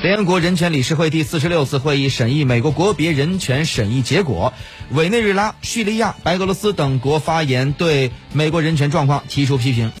联合国人权理事会第四十六次会议审议美国国别人权审议结果委内瑞拉叙利亚白俄罗斯等国发言对美国人权状况提出批评。